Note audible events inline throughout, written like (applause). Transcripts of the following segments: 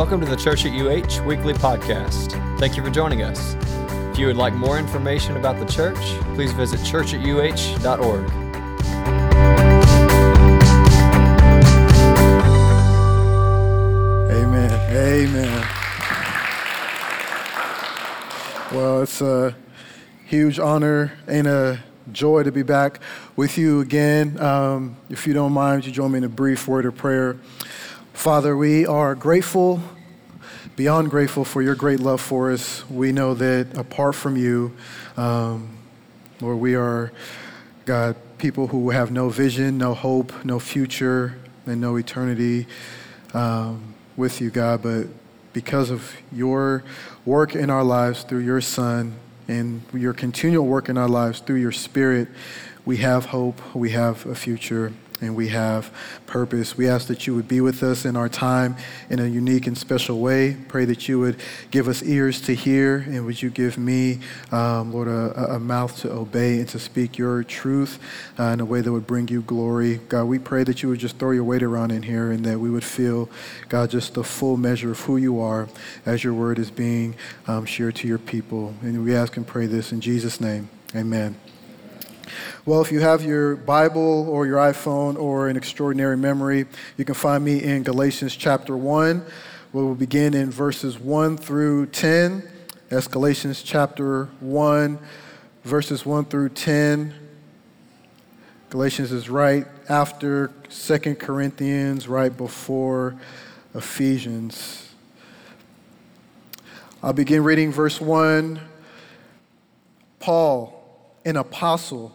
Welcome to the Church at UH weekly podcast. Thank you for joining us. If you would like more information about the church, please visit churchatuh.org. Amen. Amen. Well, it's a huge honor and a joy to be back with you again. Um, if you don't mind, you join me in a brief word of prayer? Father, we are grateful, beyond grateful for your great love for us. We know that apart from you, um, Lord, we are, God, people who have no vision, no hope, no future, and no eternity um, with you, God. But because of your work in our lives through your Son and your continual work in our lives through your Spirit, we have hope, we have a future, and we have purpose. We ask that you would be with us in our time in a unique and special way. Pray that you would give us ears to hear, and would you give me, um, Lord, a, a, mouth to obey and to speak your truth uh, in a way that would bring you glory. God, we pray that you would just throw your weight around in here and that we would feel, God, just the full measure of who you are as your word is being um, shared to your people. And we ask and pray this in Jesus' name. Amen. Well, if you have your Bible or your iPhone or an extraordinary memory, you can find me in Galatians chapter 1. We'll begin in verses 1 through 10. That's Galatians chapter 1, verses 1 through 10. Galatians is right after 2 Corinthians, right before Ephesians. I'll begin reading verse 1. Paul, an apostle,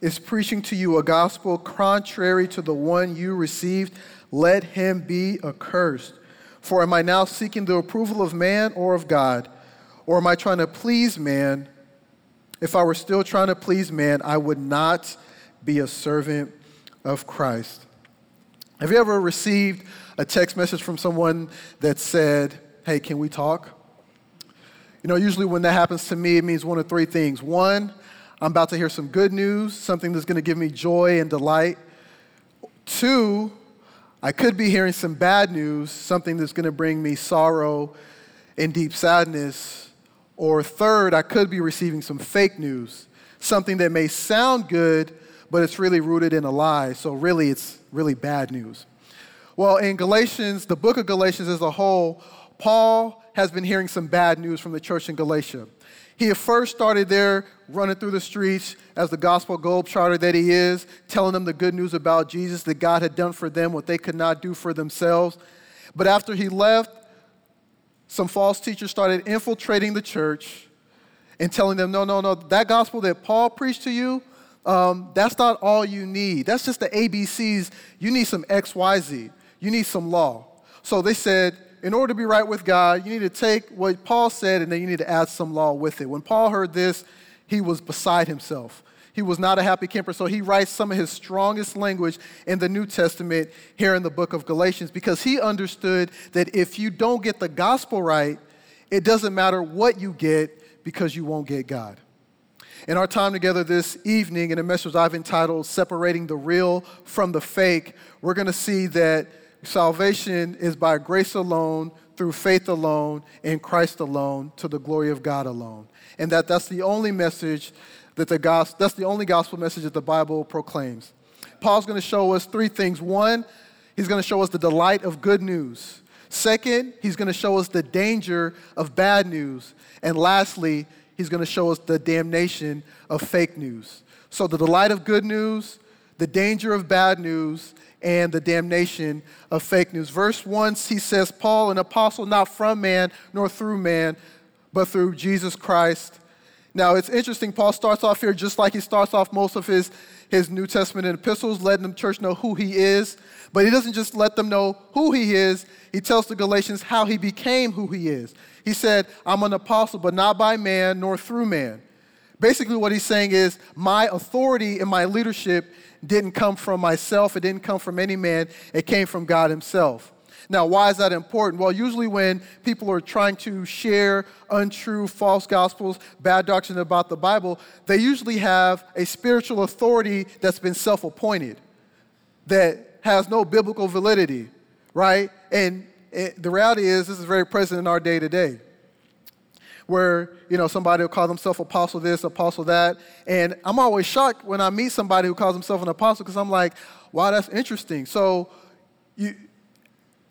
is preaching to you a gospel contrary to the one you received, let him be accursed. For am I now seeking the approval of man or of God? Or am I trying to please man? If I were still trying to please man, I would not be a servant of Christ. Have you ever received a text message from someone that said, Hey, can we talk? You know, usually when that happens to me, it means one of three things. One, I'm about to hear some good news, something that's going to give me joy and delight. Two, I could be hearing some bad news, something that's going to bring me sorrow and deep sadness. Or third, I could be receiving some fake news, something that may sound good, but it's really rooted in a lie. So, really, it's really bad news. Well, in Galatians, the book of Galatians as a whole, Paul has been hearing some bad news from the church in Galatia. He had first started there running through the streets as the gospel globetrotter that he is, telling them the good news about Jesus, that God had done for them what they could not do for themselves. But after he left, some false teachers started infiltrating the church and telling them, no, no, no, that gospel that Paul preached to you, um, that's not all you need. That's just the ABCs. You need some XYZ. You need some law. So they said, in order to be right with God, you need to take what Paul said and then you need to add some law with it. When Paul heard this, he was beside himself. He was not a happy camper, so he writes some of his strongest language in the New Testament here in the book of Galatians because he understood that if you don't get the gospel right, it doesn't matter what you get because you won't get God. In our time together this evening, in a message I've entitled Separating the Real from the Fake, we're going to see that Salvation is by grace alone, through faith alone, in Christ alone, to the glory of God alone. And that that's the only message that the gospel, that's the only gospel message that the Bible proclaims. Paul's going to show us three things. One, he's going to show us the delight of good news. Second, he's going to show us the danger of bad news. And lastly, he's going to show us the damnation of fake news. So, the delight of good news, the danger of bad news, and the damnation of fake news. Verse 1, he says, Paul, an apostle not from man nor through man, but through Jesus Christ. Now, it's interesting. Paul starts off here just like he starts off most of his, his New Testament epistles, letting the church know who he is. But he doesn't just let them know who he is, he tells the Galatians how he became who he is. He said, I'm an apostle, but not by man nor through man. Basically, what he's saying is, my authority and my leadership didn't come from myself, it didn't come from any man, it came from God Himself. Now, why is that important? Well, usually when people are trying to share untrue, false gospels, bad doctrine about the Bible, they usually have a spiritual authority that's been self appointed, that has no biblical validity, right? And it, the reality is, this is very present in our day to day where you know somebody will call themselves apostle this, apostle that, and I'm always shocked when I meet somebody who calls himself an apostle because I'm like, wow, that's interesting. So, you,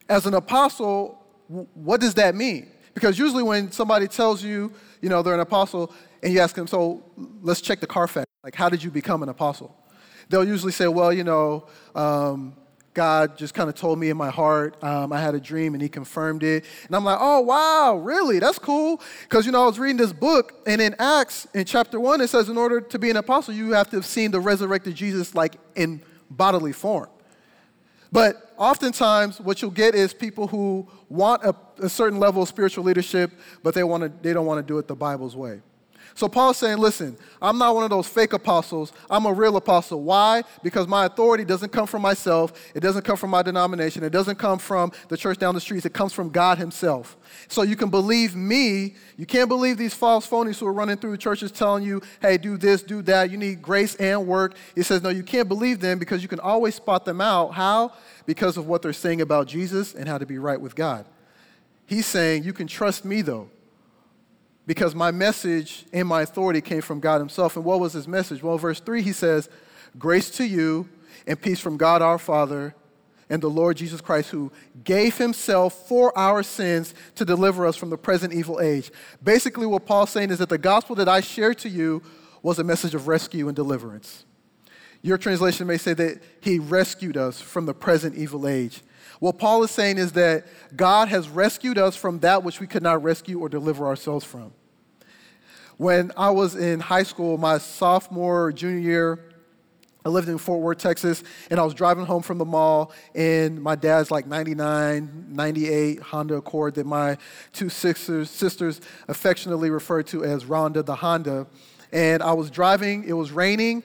as an apostle, what does that mean? Because usually when somebody tells you, you know, they're an apostle, and you ask them, so let's check the Carfax. Like, how did you become an apostle? They'll usually say, well, you know. Um, God just kind of told me in my heart. Um, I had a dream and he confirmed it. And I'm like, oh, wow, really? That's cool. Because, you know, I was reading this book, and in Acts, in chapter one, it says, in order to be an apostle, you have to have seen the resurrected Jesus like in bodily form. But oftentimes, what you'll get is people who want a, a certain level of spiritual leadership, but they, wanna, they don't want to do it the Bible's way. So Paul's saying, listen, I'm not one of those fake apostles. I'm a real apostle. Why? Because my authority doesn't come from myself. It doesn't come from my denomination. It doesn't come from the church down the streets. It comes from God Himself. So you can believe me. You can't believe these false phonies who are running through churches telling you, hey, do this, do that. You need grace and work. He says, no, you can't believe them because you can always spot them out. How? Because of what they're saying about Jesus and how to be right with God. He's saying, you can trust me though because my message and my authority came from God Himself. And what was His message? Well, verse 3, He says, Grace to you and peace from God our Father and the Lord Jesus Christ, who gave Himself for our sins to deliver us from the present evil age. Basically, what Paul's saying is that the gospel that I shared to you was a message of rescue and deliverance. Your translation may say that He rescued us from the present evil age. What Paul is saying is that God has rescued us from that which we could not rescue or deliver ourselves from. When I was in high school, my sophomore, junior year, I lived in Fort Worth, Texas, and I was driving home from the mall, and my dad's like 99, 98 Honda Accord that my two sisters, sisters affectionately referred to as Rhonda the Honda. And I was driving, it was raining,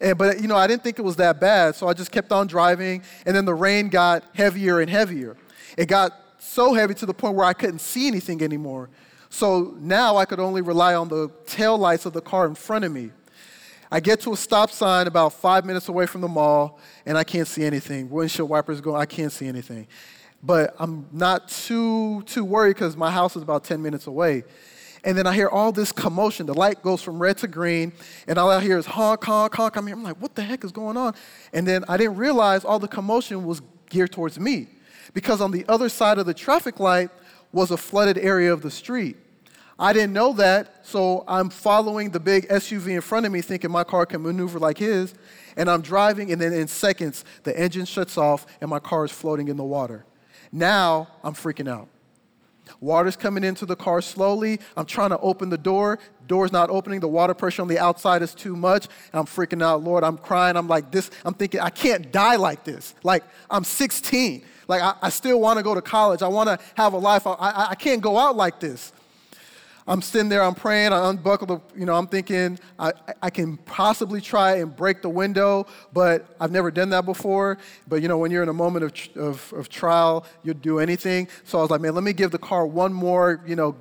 and, but, you know, I didn't think it was that bad, so I just kept on driving, and then the rain got heavier and heavier. It got so heavy to the point where I couldn't see anything anymore. So now I could only rely on the tail lights of the car in front of me. I get to a stop sign about five minutes away from the mall, and I can't see anything. Windshield wipers go, I can't see anything. But I'm not too, too worried because my house is about 10 minutes away. And then I hear all this commotion. The light goes from red to green, and all I hear is honk, honk, honk. I'm, here, I'm like, what the heck is going on? And then I didn't realize all the commotion was geared towards me because on the other side of the traffic light was a flooded area of the street. I didn't know that, so I'm following the big SUV in front of me thinking my car can maneuver like his, and I'm driving, and then in seconds, the engine shuts off and my car is floating in the water. Now I'm freaking out. Water's coming into the car slowly. I'm trying to open the door. Door's not opening. The water pressure on the outside is too much. I'm freaking out, Lord. I'm crying. I'm like this. I'm thinking, I can't die like this. Like, I'm 16. Like, I, I still want to go to college. I want to have a life. I, I, I can't go out like this. I'm sitting there, I'm praying, I unbuckle the, you know, I'm thinking I, I can possibly try and break the window, but I've never done that before. But, you know, when you're in a moment of, of, of trial, you'll do anything. So I was like, man, let me give the car one more, you know,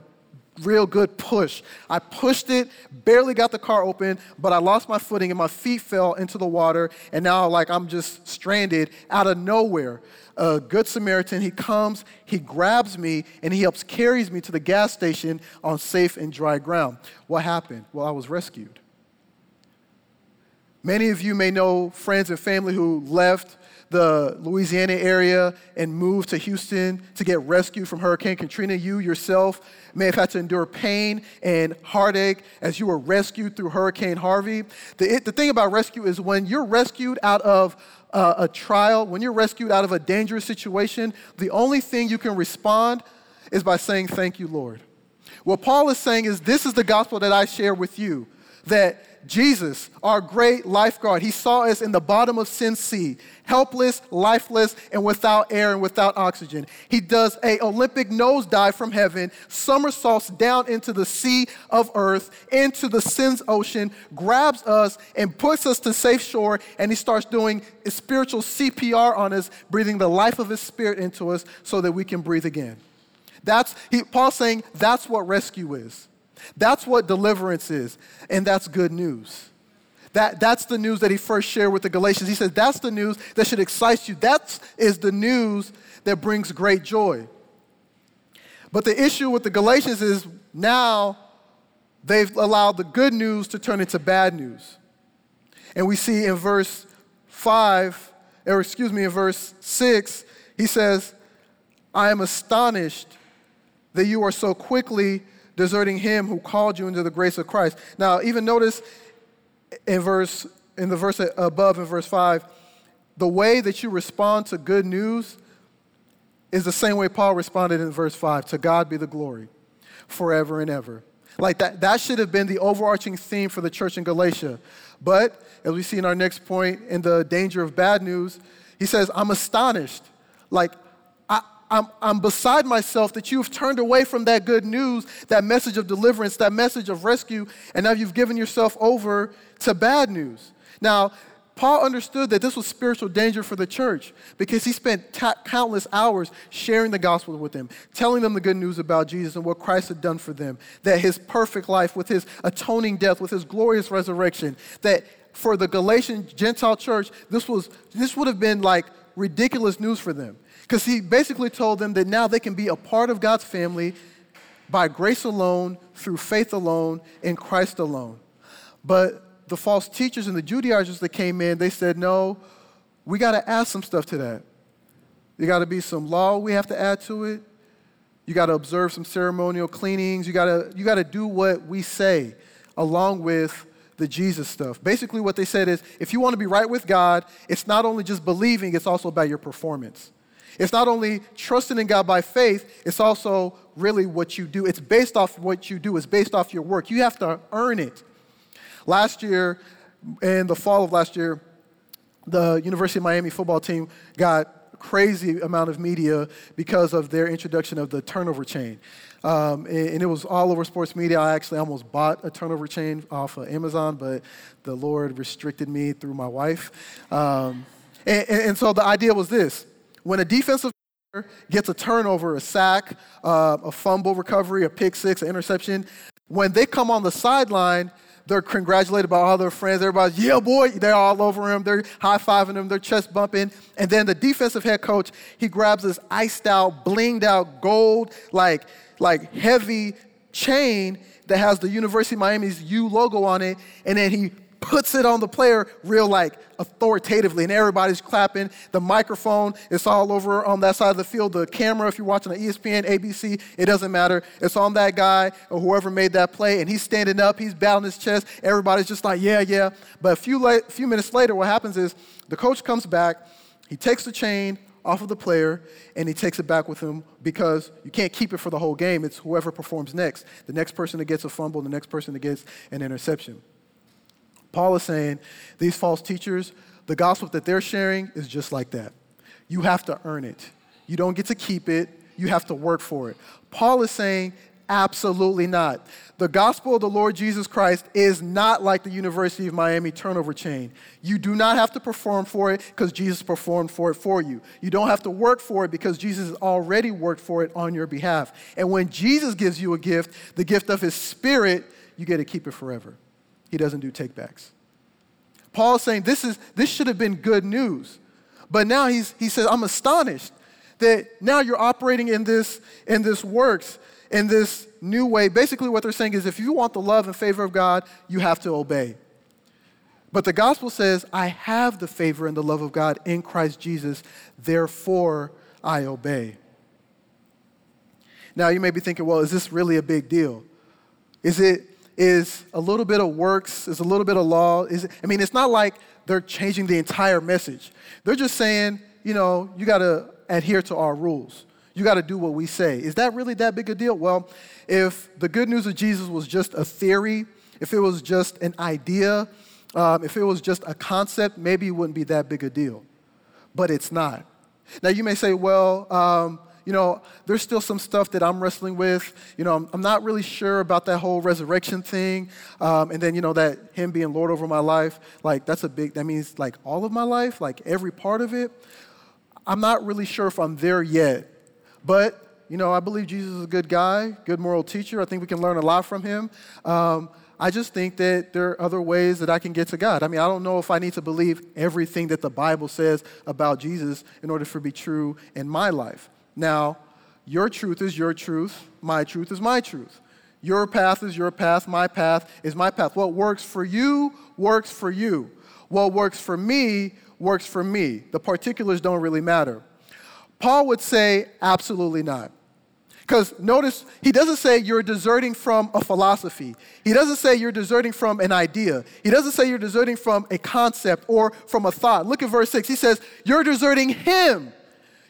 real good push. I pushed it, barely got the car open, but I lost my footing and my feet fell into the water, and now like I'm just stranded out of nowhere a good Samaritan, he comes, he grabs me, and he helps carries me to the gas station on safe and dry ground. What happened? Well, I was rescued. Many of you may know friends and family who left the Louisiana area and moved to Houston to get rescued from Hurricane Katrina. You yourself may have had to endure pain and heartache as you were rescued through Hurricane Harvey. The, it, the thing about rescue is when you're rescued out of uh, a trial, when you're rescued out of a dangerous situation, the only thing you can respond is by saying, Thank you, Lord. What Paul is saying is, This is the gospel that I share with you that Jesus, our great lifeguard, he saw us in the bottom of sin sea, helpless, lifeless, and without air and without oxygen. He does a Olympic nosedive from heaven, somersaults down into the sea of earth, into the sins ocean, grabs us and puts us to safe shore, and he starts doing spiritual CPR on us, breathing the life of his spirit into us so that we can breathe again. That's he, Paul's saying that's what rescue is. That's what deliverance is, and that's good news. That, that's the news that he first shared with the Galatians. He says that's the news that should excite you. That is the news that brings great joy. But the issue with the Galatians is now they've allowed the good news to turn into bad news. And we see in verse 5, or excuse me, in verse 6, he says, I am astonished that you are so quickly deserting him who called you into the grace of Christ. Now, even notice in verse in the verse above in verse 5, the way that you respond to good news is the same way Paul responded in verse 5. To God be the glory forever and ever. Like that, that should have been the overarching theme for the church in Galatia. But as we see in our next point, in the danger of bad news, he says, I'm astonished. Like, I'm, I'm beside myself that you've turned away from that good news, that message of deliverance, that message of rescue, and now you've given yourself over to bad news. Now, Paul understood that this was spiritual danger for the church because he spent ta- countless hours sharing the gospel with them, telling them the good news about Jesus and what Christ had done for them, that his perfect life, with his atoning death, with his glorious resurrection, that for the Galatian Gentile church, this, was, this would have been like ridiculous news for them. Because he basically told them that now they can be a part of God's family by grace alone, through faith alone, in Christ alone. But the false teachers and the Judaizers that came in, they said, no, we got to add some stuff to that. There got to be some law we have to add to it. You got to observe some ceremonial cleanings. You got to you got to do what we say along with the Jesus stuff. Basically what they said is if you want to be right with God, it's not only just believing, it's also about your performance. It's not only trusting in God by faith, it's also really what you do. It's based off what you do, it's based off your work. You have to earn it. Last year, in the fall of last year, the University of Miami football team got crazy amount of media because of their introduction of the turnover chain. Um, and, it was all over sports media. I actually almost bought a turnover chain off of Amazon, but the Lord restricted me through my wife. Um, and, and so the idea was this when a defensive player gets a turnover, a sack, uh, a fumble recovery, a pick six, an interception, when they come on the sideline, they're congratulated by all their friends. Everybody's, yeah, boy, they're all over him. They're high fiving him, they're chest bumping. And then the defensive head coach, he grabs this iced out, blinged out gold, like, like heavy chain that has the University of Miami's U logo on it. And then he puts it on the player real like authoritatively and everybody's clapping the microphone is all over on that side of the field the camera if you're watching on espn abc it doesn't matter it's on that guy or whoever made that play and he's standing up he's bowing his chest everybody's just like yeah yeah but a few, few minutes later what happens is the coach comes back he takes the chain off of the player and he takes it back with him because you can't keep it for the whole game. It's whoever performs next. The next person that gets a fumble, the next person that gets an interception. Paul is saying these false teachers, the gospel that they're sharing is just like that. You have to earn it. You don't get to keep it, you have to work for it. Paul is saying, absolutely not. The gospel of the Lord Jesus Christ is not like the University of Miami turnover chain. You do not have to perform for it because Jesus performed for it for you. You don't have to work for it because Jesus has already worked for it on your behalf. And when Jesus gives you a gift, the gift of his spirit, you get to keep it forever he doesn't do takebacks. Paul's saying this, is, this should have been good news. But now he's, he says, I'm astonished that now you're operating in this, in this works, in this new way. Basically, what they're saying is if you want the love and favor of God, you have to obey. But the gospel says, I have the favor and the love of God in Christ Jesus, therefore I obey. Now you may be thinking, well, is this really a big deal? Is it is a little bit of works, is a little bit of law? Is I mean, it's not like they're changing the entire message. They're just saying, you know, you got to adhere to our rules. You got to do what we say. Is that really that big a deal? Well, if the good news of Jesus was just a theory, if it was just an idea, um, if it was just a concept, maybe it wouldn't be that big a deal. But it's not. Now, you may say, well, um, you know, there's still some stuff that I'm wrestling with. You know, I'm, I'm not really sure about that whole resurrection thing. Um, and then, you know, that Him being Lord over my life, like, that's a big, that means like all of my life, like every part of it. I'm not really sure if I'm there yet. But, you know, I believe Jesus is a good guy, good moral teacher. I think we can learn a lot from him. Um, I just think that there are other ways that I can get to God. I mean, I don't know if I need to believe everything that the Bible says about Jesus in order for it to be true in my life. Now, your truth is your truth, my truth is my truth. Your path is your path, my path is my path. What works for you works for you. What works for me works for me. The particulars don't really matter. Paul would say, absolutely not. Because notice, he doesn't say you're deserting from a philosophy. He doesn't say you're deserting from an idea. He doesn't say you're deserting from a concept or from a thought. Look at verse 6. He says, You're deserting him.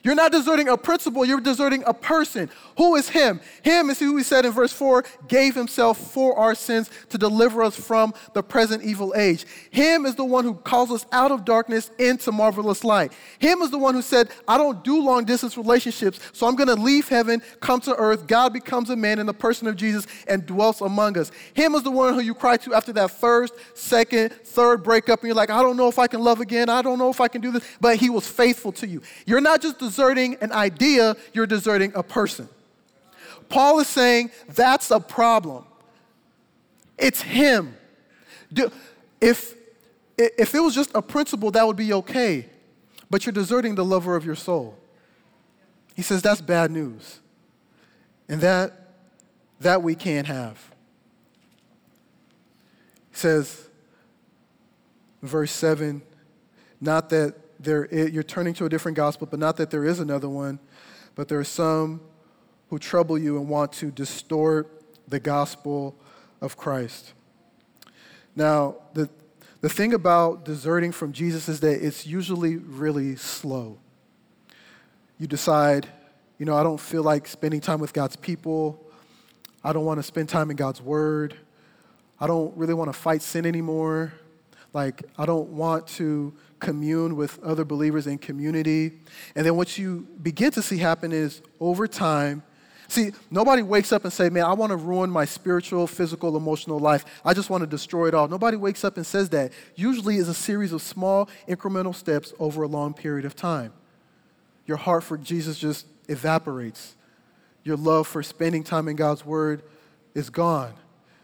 You're not deserting a principle, you're deserting a person. Who is Him? Him is who He said in verse 4 gave Himself for our sins to deliver us from the present evil age. Him is the one who calls us out of darkness into marvelous light. Him is the one who said, I don't do long distance relationships, so I'm going to leave heaven, come to earth. God becomes a man in the person of Jesus and dwells among us. Him is the one who you cry to after that first, second, third breakup, and you're like, I don't know if I can love again. I don't know if I can do this. But He was faithful to you. You're not just deserting an idea, you're deserting a person. Paul is saying that's a problem. It's him. If, if it was just a principle, that would be okay, but you're deserting the lover of your soul. He says that's bad news. And that, that we can't have. He says, verse 7, not that there is, you're turning to a different gospel, but not that there is another one, but there are some who trouble you and want to distort the gospel of Christ. Now, the, the thing about deserting from Jesus is that it's usually really slow. You decide, you know, I don't feel like spending time with God's people. I don't want to spend time in God's word. I don't really want to fight sin anymore. Like, I don't want to commune with other believers in community. And then what you begin to see happen is over time, see, nobody wakes up and say, man, I want to ruin my spiritual, physical, emotional life. I just want to destroy it all. Nobody wakes up and says that. Usually it's a series of small incremental steps over a long period of time. Your heart for Jesus just evaporates. Your love for spending time in God's word is gone.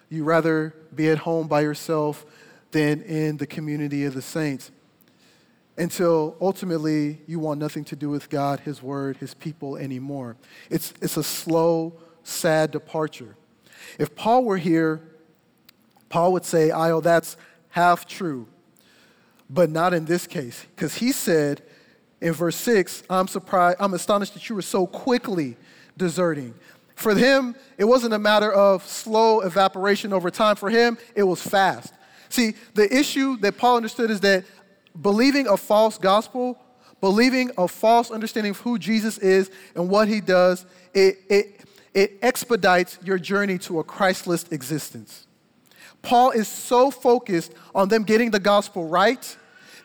You rather be at home by yourself than in the community of the saints. Until ultimately you want nothing to do with God, His Word, His people anymore. It's, it's a slow, sad departure. If Paul were here, Paul would say, I oh, that's half true, but not in this case. Because he said in verse 6, I'm surprised, I'm astonished that you were so quickly deserting. For him, it wasn't a matter of slow evaporation over time. For him, it was fast. See, the issue that Paul understood is that believing a false gospel, believing a false understanding of who Jesus is and what he does, it, it, it expedites your journey to a Christless existence. Paul is so focused on them getting the gospel right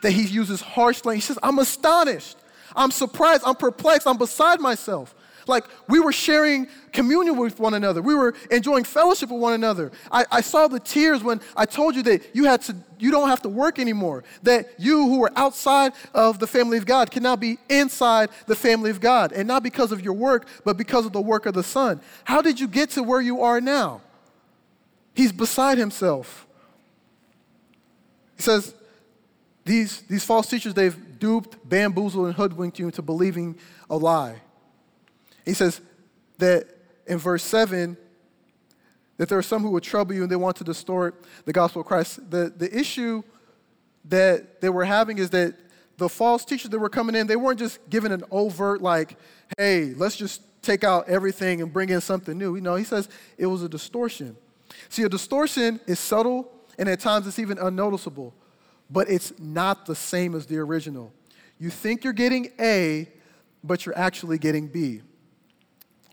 that he uses harsh language. He says, I'm astonished. I'm surprised. I'm perplexed. I'm beside myself. Like we were sharing communion with one another. We were enjoying fellowship with one another. I, I, saw the tears when I told you that you had to, you don't have to work anymore. That you who were outside of the family of God can now be inside the family of God. And not because of your work, but because of the work of the Son. How did you get to where you are now? He's beside himself. He says, these, these false teachers, they've duped, bamboozled, and hoodwinked you into believing a lie. He says that in verse 7 that there are some who would trouble you and they want to distort the gospel of Christ. The, the issue that they were having is that the false teachers that were coming in, they weren't just giving an overt, like, hey, let's just take out everything and bring in something new. You know, he says it was a distortion. See, a distortion is subtle and at times it's even unnoticeable, but it's not the same as the original. You think you're getting A, but you're actually getting B.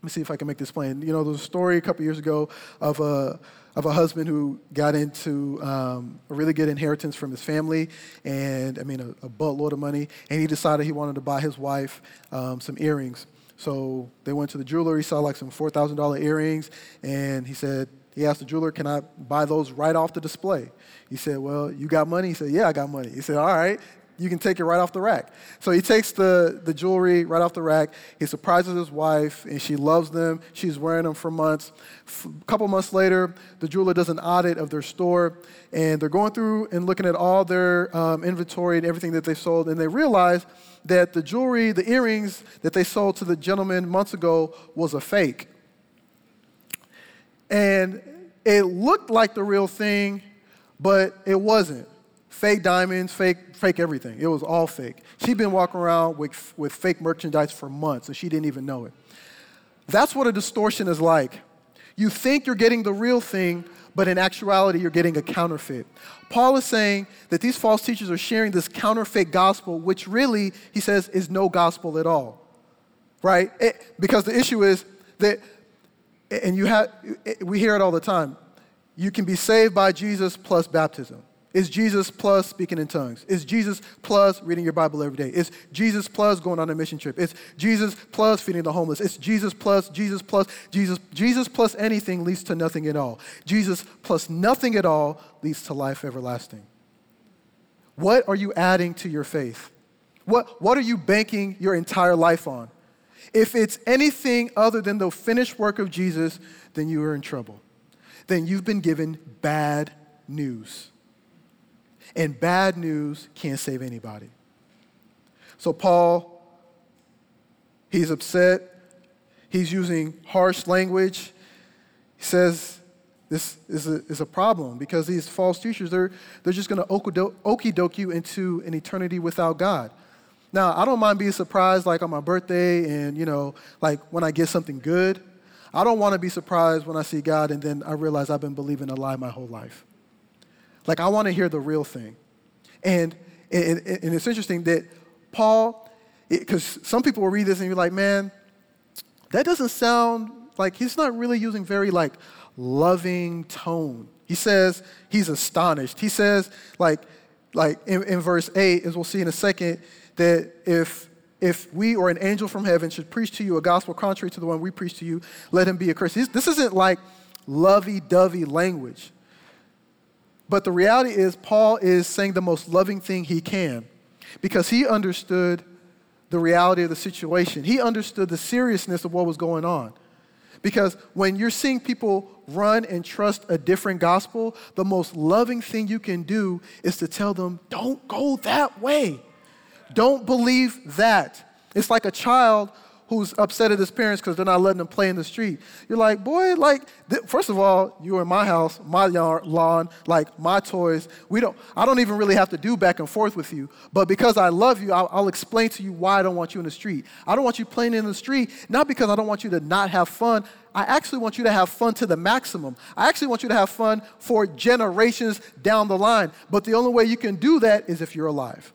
Let me see if I can make this plain. You know, there was a story a couple years ago of a of a husband who got into um, a really good inheritance from his family, and I mean, a, a buttload of money, and he decided he wanted to buy his wife um, some earrings. So they went to the jeweler, he saw like some $4,000 earrings, and he said, he asked the jeweler, Can I buy those right off the display? He said, Well, you got money? He said, Yeah, I got money. He said, All right, you can take it right off the rack. So he takes the, the jewelry right off the rack. He surprises his wife, and she loves them. She's wearing them for months. A couple months later, the jeweler does an audit of their store, and they're going through and looking at all their um, inventory and everything that they sold, and they realize that the jewelry, the earrings that they sold to the gentleman months ago was a fake. And it looked like the real thing, but it wasn't fake diamonds, fake, fake everything. It was all fake. She'd been walking around with, with fake merchandise for months and she didn't even know it. That's what a distortion is like. You think you're getting the real thing, but in actuality, you're getting a counterfeit. Paul is saying that these false teachers are sharing this counterfeit gospel, which really, he says, is no gospel at all. Right? It, because the issue is that, and you have, we hear it all the time, you can be saved by Jesus plus baptism. Is Jesus plus speaking in tongues? Is Jesus plus reading your Bible every day? Is Jesus plus going on a mission trip? Is Jesus plus feeding the homeless? Is Jesus plus, Jesus plus, Jesus, Jesus plus anything leads to nothing at all. Jesus plus nothing at all leads to life everlasting. What are you adding to your faith? What, what are you banking your entire life on? If it's anything other than the finished work of Jesus, then you are in trouble. Then you've been given bad news. And bad news can't save anybody. So, Paul, he's upset. He's using harsh language. He says this is a, is a problem because these false teachers, they're, they're just going to okey doke you into an eternity without God. Now, I don't mind being surprised, like on my birthday, and, you know, like when I get something good. I don't want to be surprised when I see God and then I realize I've been believing a lie my whole life. Like, I want to hear the real thing. And, and, and it's interesting that Paul, because some people will read this and you're like, man, that doesn't sound like he's not really using very like loving tone. He says he's astonished. He says, like, like in, in verse 8, as we'll see in a second, that if if we or an angel from heaven should preach to you a gospel contrary to the one we preach to you, let him be accursed. This isn't like lovey dovey language. But the reality is, Paul is saying the most loving thing he can because he understood the reality of the situation. He understood the seriousness of what was going on. Because when you're seeing people run and trust a different gospel, the most loving thing you can do is to tell them, don't go that way. Don't believe that. It's like a child who's upset at his parents because they're not letting him play in the street. You're like, boy, like, th- first of all, you're in my house, my yard, lawn, like my toys. We don't, I don't even really have to do back and forth with you. But because I love you, I'll, I'll explain to you why I don't want you in the street. I don't want you playing in the street, not because I don't want you to not have fun. I actually want you to have fun to the maximum. I actually want you to have fun for generations down the line. But the only way you can do that is if you're alive.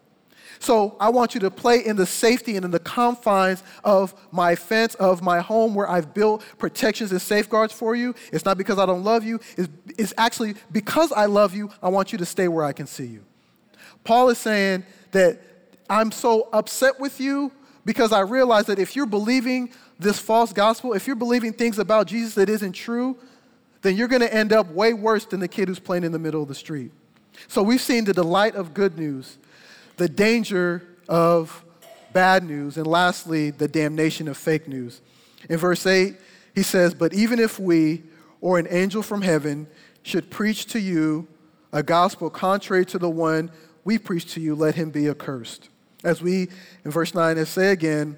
So I want you to play in the safety and in the confines of my fence, of my home where I've built protections and safeguards for you. It's not because I don't love you, it's, it's actually because I love you, I want you to stay where I can see you. Paul is saying that I'm so upset with you because I realize that if you're believing this false gospel, if you're believing things about Jesus that isn't true, then you're going to end up way worse than the kid who's playing in the middle of the street. So we've seen the delight of good news the danger of bad news, and lastly, the damnation of fake news. In verse 8, he says, But even if we or an angel from heaven should preach to you a gospel contrary to the one we preach to you, let him be accursed. As we, in verse 9, say again,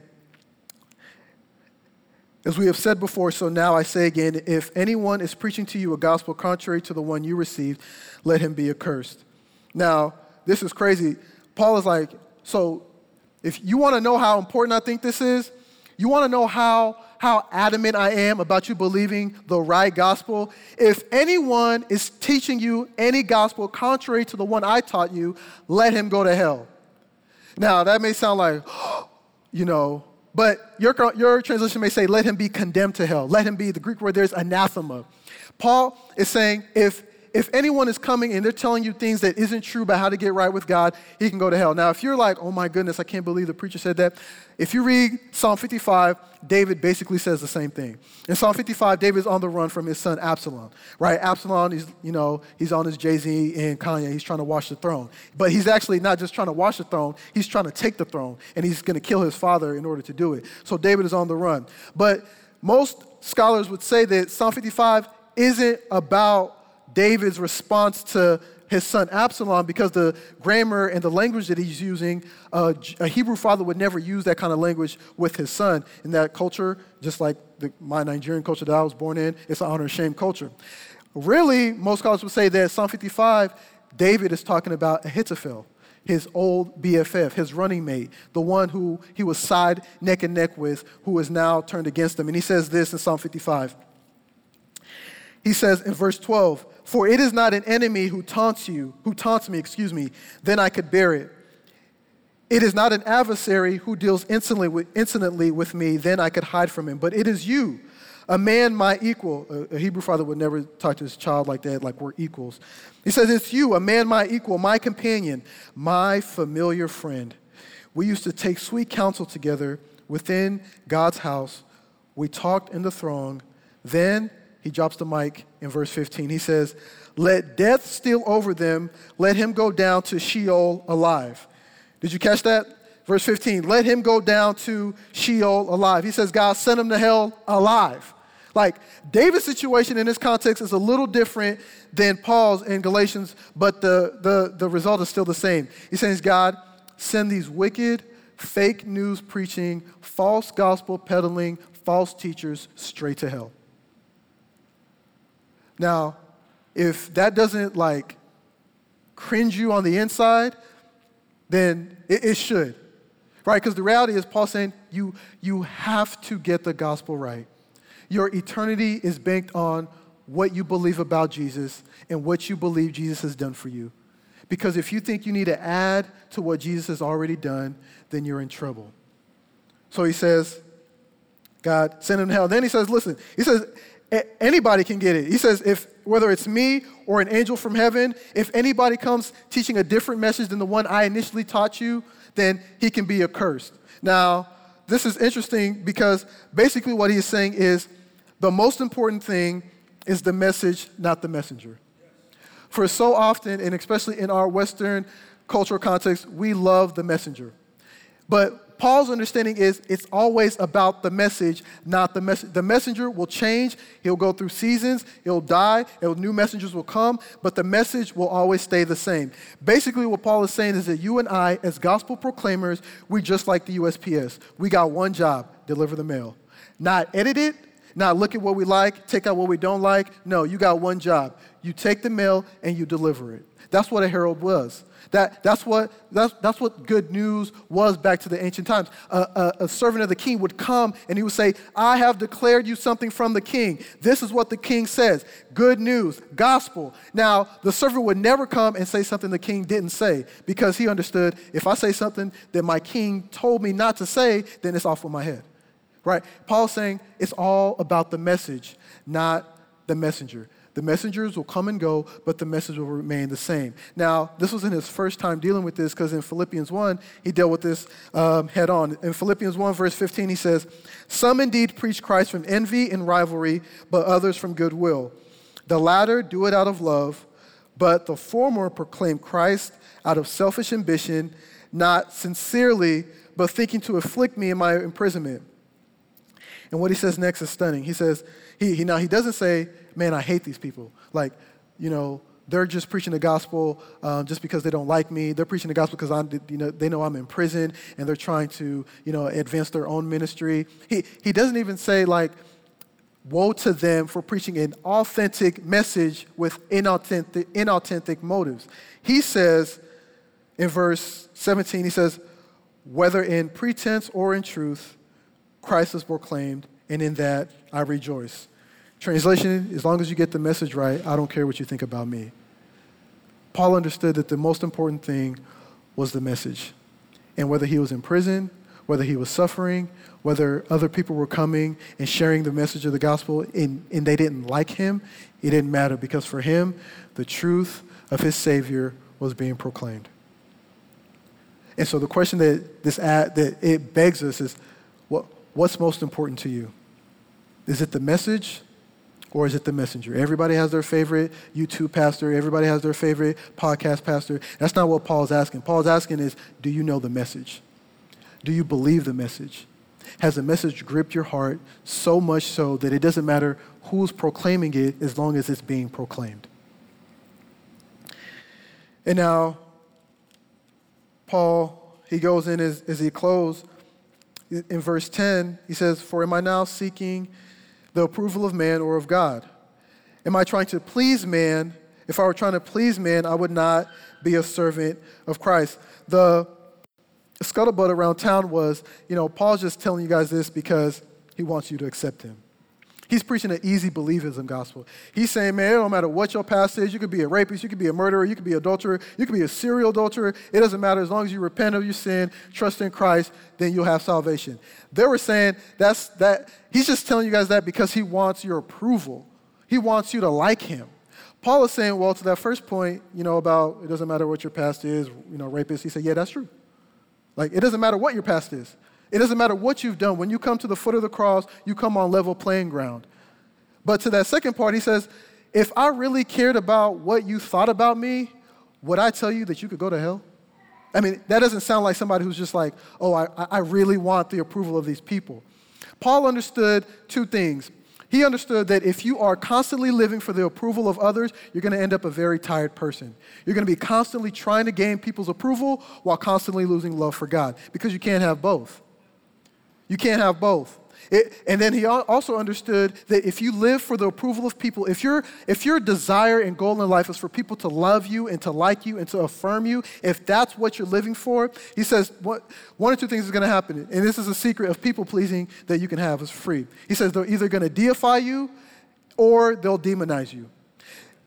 as we have said before, so now I say again if anyone is preaching to you a gospel contrary to the one you received, let him be accursed. Now, this is crazy. Paul is like, so if you want to know how important I think this is, you want to know how, how adamant I am about you believing the right gospel? If anyone is teaching you any gospel contrary to the one I taught you, let him go to hell. Now, that may sound like, (gasps) you know, but your, your translation may say, let him be condemned to hell. Let him be, the Greek word there is anathema. Paul is saying, if if anyone is coming and they're telling you things that isn't true about how to get right with God, he can go to hell. Now, if you're like, oh my goodness, I can't believe the preacher said that, if you read Psalm 55, David basically says the same thing. In Psalm 55, David's on the run from his son Absalom, right? Absalom, is, you know, he's on his Jay-Z and Kanye, he's trying to watch the throne. But he's actually not just trying to watch the throne, he's trying to take the throne, and he's going to kill his father in order to do it. So David is on the run. But most scholars would say that Psalm 55 isn't about David's response to his son Absalom because the grammar and the language that he's using, uh, a Hebrew father would never use that kind of language with his son. In that culture, just like the, my Nigerian culture that I was born in, it's an honor and shame culture. Really, most scholars would say that Psalm 55, David is talking about Ahithophel, his old BFF, his running mate, the one who he was side neck and neck with, who is now turned against him. And he says this in Psalm 55. He says in verse 12, For it is not an enemy who taunts you, who taunts me, excuse me, then I could bear it. It is not an adversary who deals insolently with, insolently with me, then I could hide from him. But it is you, a man my equal. A, a Hebrew father would never talk to his child like that, like we're equals. He says, It's you, a man my equal, my companion, my familiar friend. We used to take sweet counsel together within God's house. We talked in the throng. Then he drops the mic in verse 15. He says, Let death steal over them, let him go down to Sheol alive. Did you catch that? Verse 15, let him go down to Sheol alive. He says, God sent him to hell alive. Like David's situation in this context is a little different than Paul's in Galatians, but the, the, the result is still the same. He says, God, send these wicked, fake news preaching, false gospel peddling, false teachers straight to hell. Now, if that doesn't like cringe you on the inside, then it, it should, right? Because the reality is, Paul saying you, you have to get the gospel right. Your eternity is banked on what you believe about Jesus and what you believe Jesus has done for you. Because if you think you need to add to what Jesus has already done, then you're in trouble. So he says, God, send him to hell. Then he says, listen, he says, anybody can get it. He says, if whether it's me or an angel from heaven, if anybody comes teaching a different message than the one I initially taught you, then he can be accursed. Now, this is interesting because basically what he is saying is the most important thing is the message, not the messenger. For so often, and especially in our Western cultural context, we love the messenger. But Paul's understanding is it's always about the message, not the message. The messenger will change. He'll go through seasons. He'll die. He'll, new messengers will come, but the message will always stay the same. Basically, what Paul is saying is that you and I, as gospel proclaimers, we just like the USPS. We got one job: deliver the mail, not edit it, not look at what we like, take out what we don't like. No, you got one job. You take the mail and you deliver it. That's what a herald was. That, that's, what, that's, that's what good news was back to the ancient times. A, a, a, servant of the king would come and he would say, I have declared you something from the king. This is what the king says good news, gospel. Now, the servant would never come and say something the king didn't say because he understood if I say something that my king told me not to say, then it's off with my head. Right? Paul's saying it's all about the message, not the messenger. The messengers will come and go, but the message will remain the same. Now, this was in his first time dealing with this because in Philippians 1, he dealt with this um, head on. In Philippians 1, verse 15, he says, Some indeed preach Christ from envy and rivalry, but others from goodwill. The latter do it out of love, but the former proclaim Christ out of selfish ambition, not sincerely, but thinking to afflict me in my imprisonment. And what he says next is stunning. He says, he, he now he doesn't say, man, I hate these people. Like, you know, they're just preaching the gospel um, just because they don't like me. They're preaching the gospel because I'm, you know, they know I'm in prison and they're trying to, you know, advance their own ministry. He, he doesn't even say, like, woe to them for preaching an authentic message with inauthentic, inauthentic motives. He says, in verse 17, he says, Whether in pretense or in truth, Christ is proclaimed, and in that I rejoice. Translation, as long as you get the message right, I don't care what you think about me. Paul understood that the most important thing was the message. And whether he was in prison, whether he was suffering, whether other people were coming and sharing the message of the gospel and, and they didn't like him, it didn't matter because for him, the truth of his Savior was being proclaimed. And so the question that this ad, that it begs us is, what, what's most important to you? Is it the message or is it the messenger? Everybody has their favorite YouTube pastor. Everybody has their favorite podcast pastor. That's not what Paul's asking. Paul's asking is, do you know the message? Do you believe the message? Has the message gripped your heart so much so that it doesn't matter who's proclaiming it as long as it's being proclaimed? And now, Paul, he goes in as, as he closes in verse 10, he says, For am I now seeking the approval of man or of God? Am I trying to please man? If I were trying to please man, I would not be a servant of Christ. The scuttlebutt around town was, you know, Paul's just telling you guys this because he wants you to accept him. He's preaching an easy believism gospel. He's saying, man, it don't matter what your past is. You could be a rapist, you could be a murderer, you could be an adulterer, you could be a serial adulterer. It doesn't matter. As long as you repent of your sin, trust in Christ, then you'll have salvation. They were saying that's that. He's just telling you guys that because he wants your approval. He wants you to like him. Paul is saying, well, to that first point, you know, about it doesn't matter what your past is, you know, rapist. He said, yeah, that's true. Like, it doesn't matter what your past is. It doesn't matter what you've done. When you come to the foot of the cross, you come on level playing ground. But to that second part, he says, if I really cared about what you thought about me, would I tell you that you could go to hell? I mean, that doesn't sound like somebody who's just like, oh, I, I really want the approval of these people. Paul understood two things. He understood that if you are constantly living for the approval of others, you're going to end up a very tired person. You're going to be constantly trying to gain people's approval while constantly losing love for God because you can't have both. You can't have both. It, and then he also understood that if you live for the approval of people, if, your if your desire and goal in life is for people to love you and to like you and to affirm you, if that's what you're living for, he says what, one or two things is going to happen. And this is a secret of people pleasing that you can have is free. He says they're either going to deify you or they'll demonize you.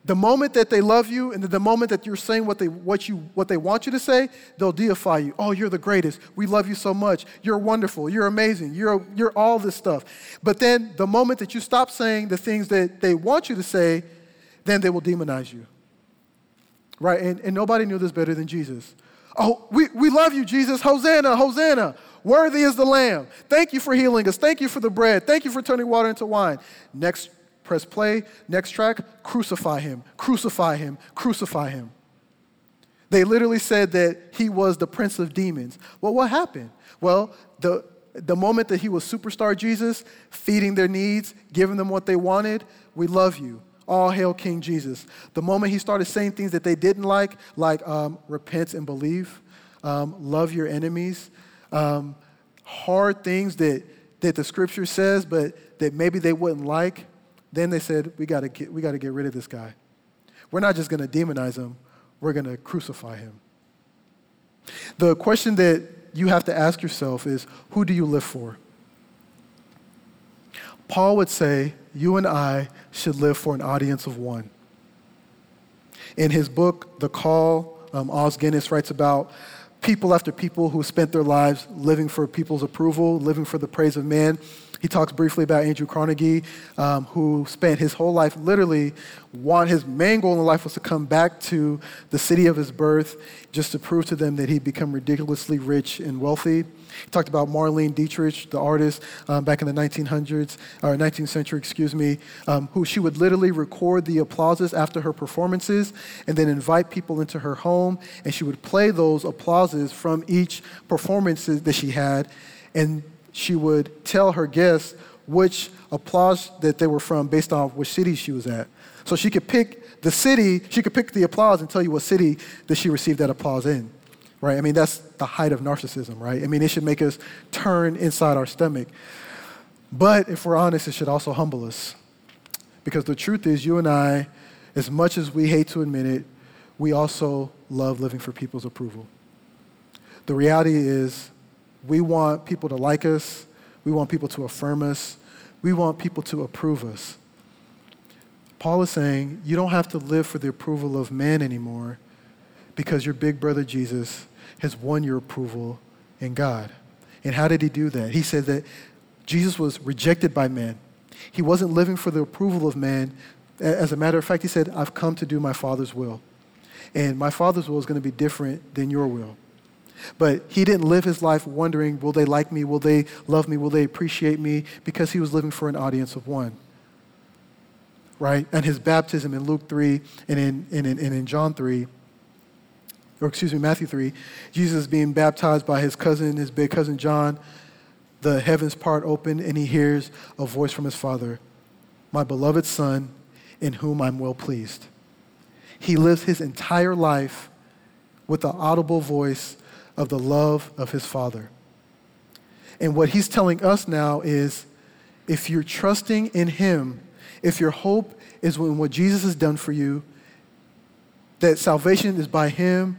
The moment that they love you and the moment that you're saying what they, what, you, what they want you to say, they'll deify you. Oh, you're the greatest. We love you so much. You're wonderful. You're amazing. You're, you're all this stuff. But then the moment that you stop saying the things that they want you to say, then they will demonize you. Right? And, and nobody knew this better than Jesus. Oh, we, we love you, Jesus. Hosanna, Hosanna. Worthy is the Lamb. Thank you for healing us. Thank you for the bread. Thank you for turning water into wine. Next Press play, next track, crucify him, crucify him, crucify him. They literally said that he was the prince of demons. Well, what happened? Well, the, the moment that he was superstar Jesus, feeding their needs, giving them what they wanted, we love you. All hail King Jesus. The moment he started saying things that they didn't like, like um, repent and believe, um, love your enemies, um, hard things that, that the scripture says, but that maybe they wouldn't like, then they said, we got to get, we got to get rid of this guy. We're not just to demonize him, we're to crucify him. The question that you have to ask yourself is who do you live for? Paul would say, you and I should live for an audience of one. In his book, The Call, um, Os Guinness writes about people after people who spent their lives living for people's approval, living for the praise of man. He talks briefly about Andrew Carnegie, um, who spent his whole life literally, want, his main goal in life was to come back to the city of his birth just to prove to them that he'd become ridiculously rich and wealthy. He talked about Marlene Dietrich, the artist um, back in the 1900s, or 19th century, excuse me, um, who she would literally record the applauses after her performances and then invite people into her home, and she would play those applauses from each performance that she had. And she would tell her guests which applause that they were from based on which city she was at. So she could pick the city, she could pick the applause and tell you what city that she received that applause in. Right? I mean, that's the height of narcissism, right? I mean, it should make us turn inside our stomach. But if we're honest, it should also humble us. Because the truth is, you and I, as much as we hate to admit it, we also love living for people's approval. The reality is, we want people to like us, we want people to affirm us, we want people to approve us. Paul is saying you don't have to live for the approval of man anymore because your big brother Jesus has won your approval in God. And how did he do that? He said that Jesus was rejected by men. He wasn't living for the approval of man. As a matter of fact, he said, I've come to do my Father's will. And my Father's will is going to be different than your will. But he didn't live his life wondering, will they like me? Will they love me? Will they appreciate me? Because he was living for an audience of one right? And his baptism in Luke 3 and in, in, and in John 3, or excuse me, Matthew 3, Jesus being baptized by his cousin, his big cousin John, the heavens part open, and he hears a voice from his father, My beloved son, in whom I'm well pleased. He lives his entire life with the audible voice of the love of his father. And what he's telling us now is if you're trusting in him, if your hope is in what Jesus has done for you, that salvation is by Him,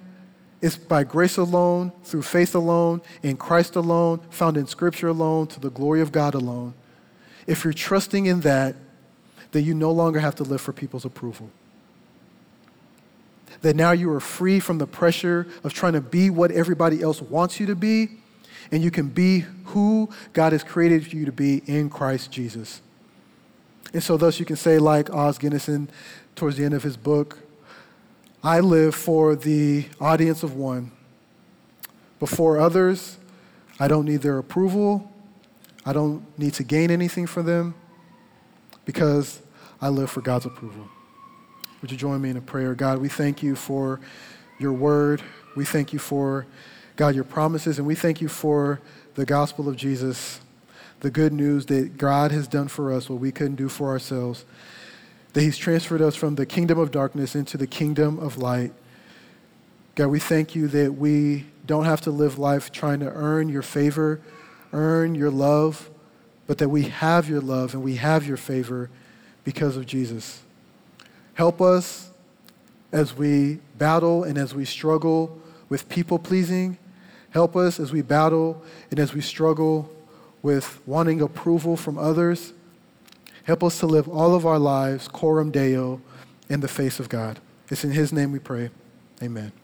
it's by grace alone, through faith alone, in Christ alone, found in Scripture alone, to the glory of God alone. If you're trusting in that, then you no longer have to live for people's approval. That now you are free from the pressure of trying to be what everybody else wants you to be, and you can be who God has created you to be in Christ Jesus. And so, thus, you can say, like Os Guinness towards the end of his book, I live for the audience of one. Before others, I don't need their approval. I don't need to gain anything from them because I live for God's approval. Would you join me in a prayer? God, we thank you for your word. We thank you for, God, your promises, and we thank you for the gospel of Jesus the good news that God has done for us what we couldn't do for ourselves, that He's transferred us from the kingdom of darkness into the kingdom of light. God, we thank you that we don't have to live life trying to earn your favor, earn your love, but that we have your love and we have your favor because of Jesus. Help us as we battle and as we struggle with people pleasing. Help us as we battle and as we struggle with wanting approval from others. Help us to live all of our lives coram deo in the face of God. It's in His name we pray. Amen.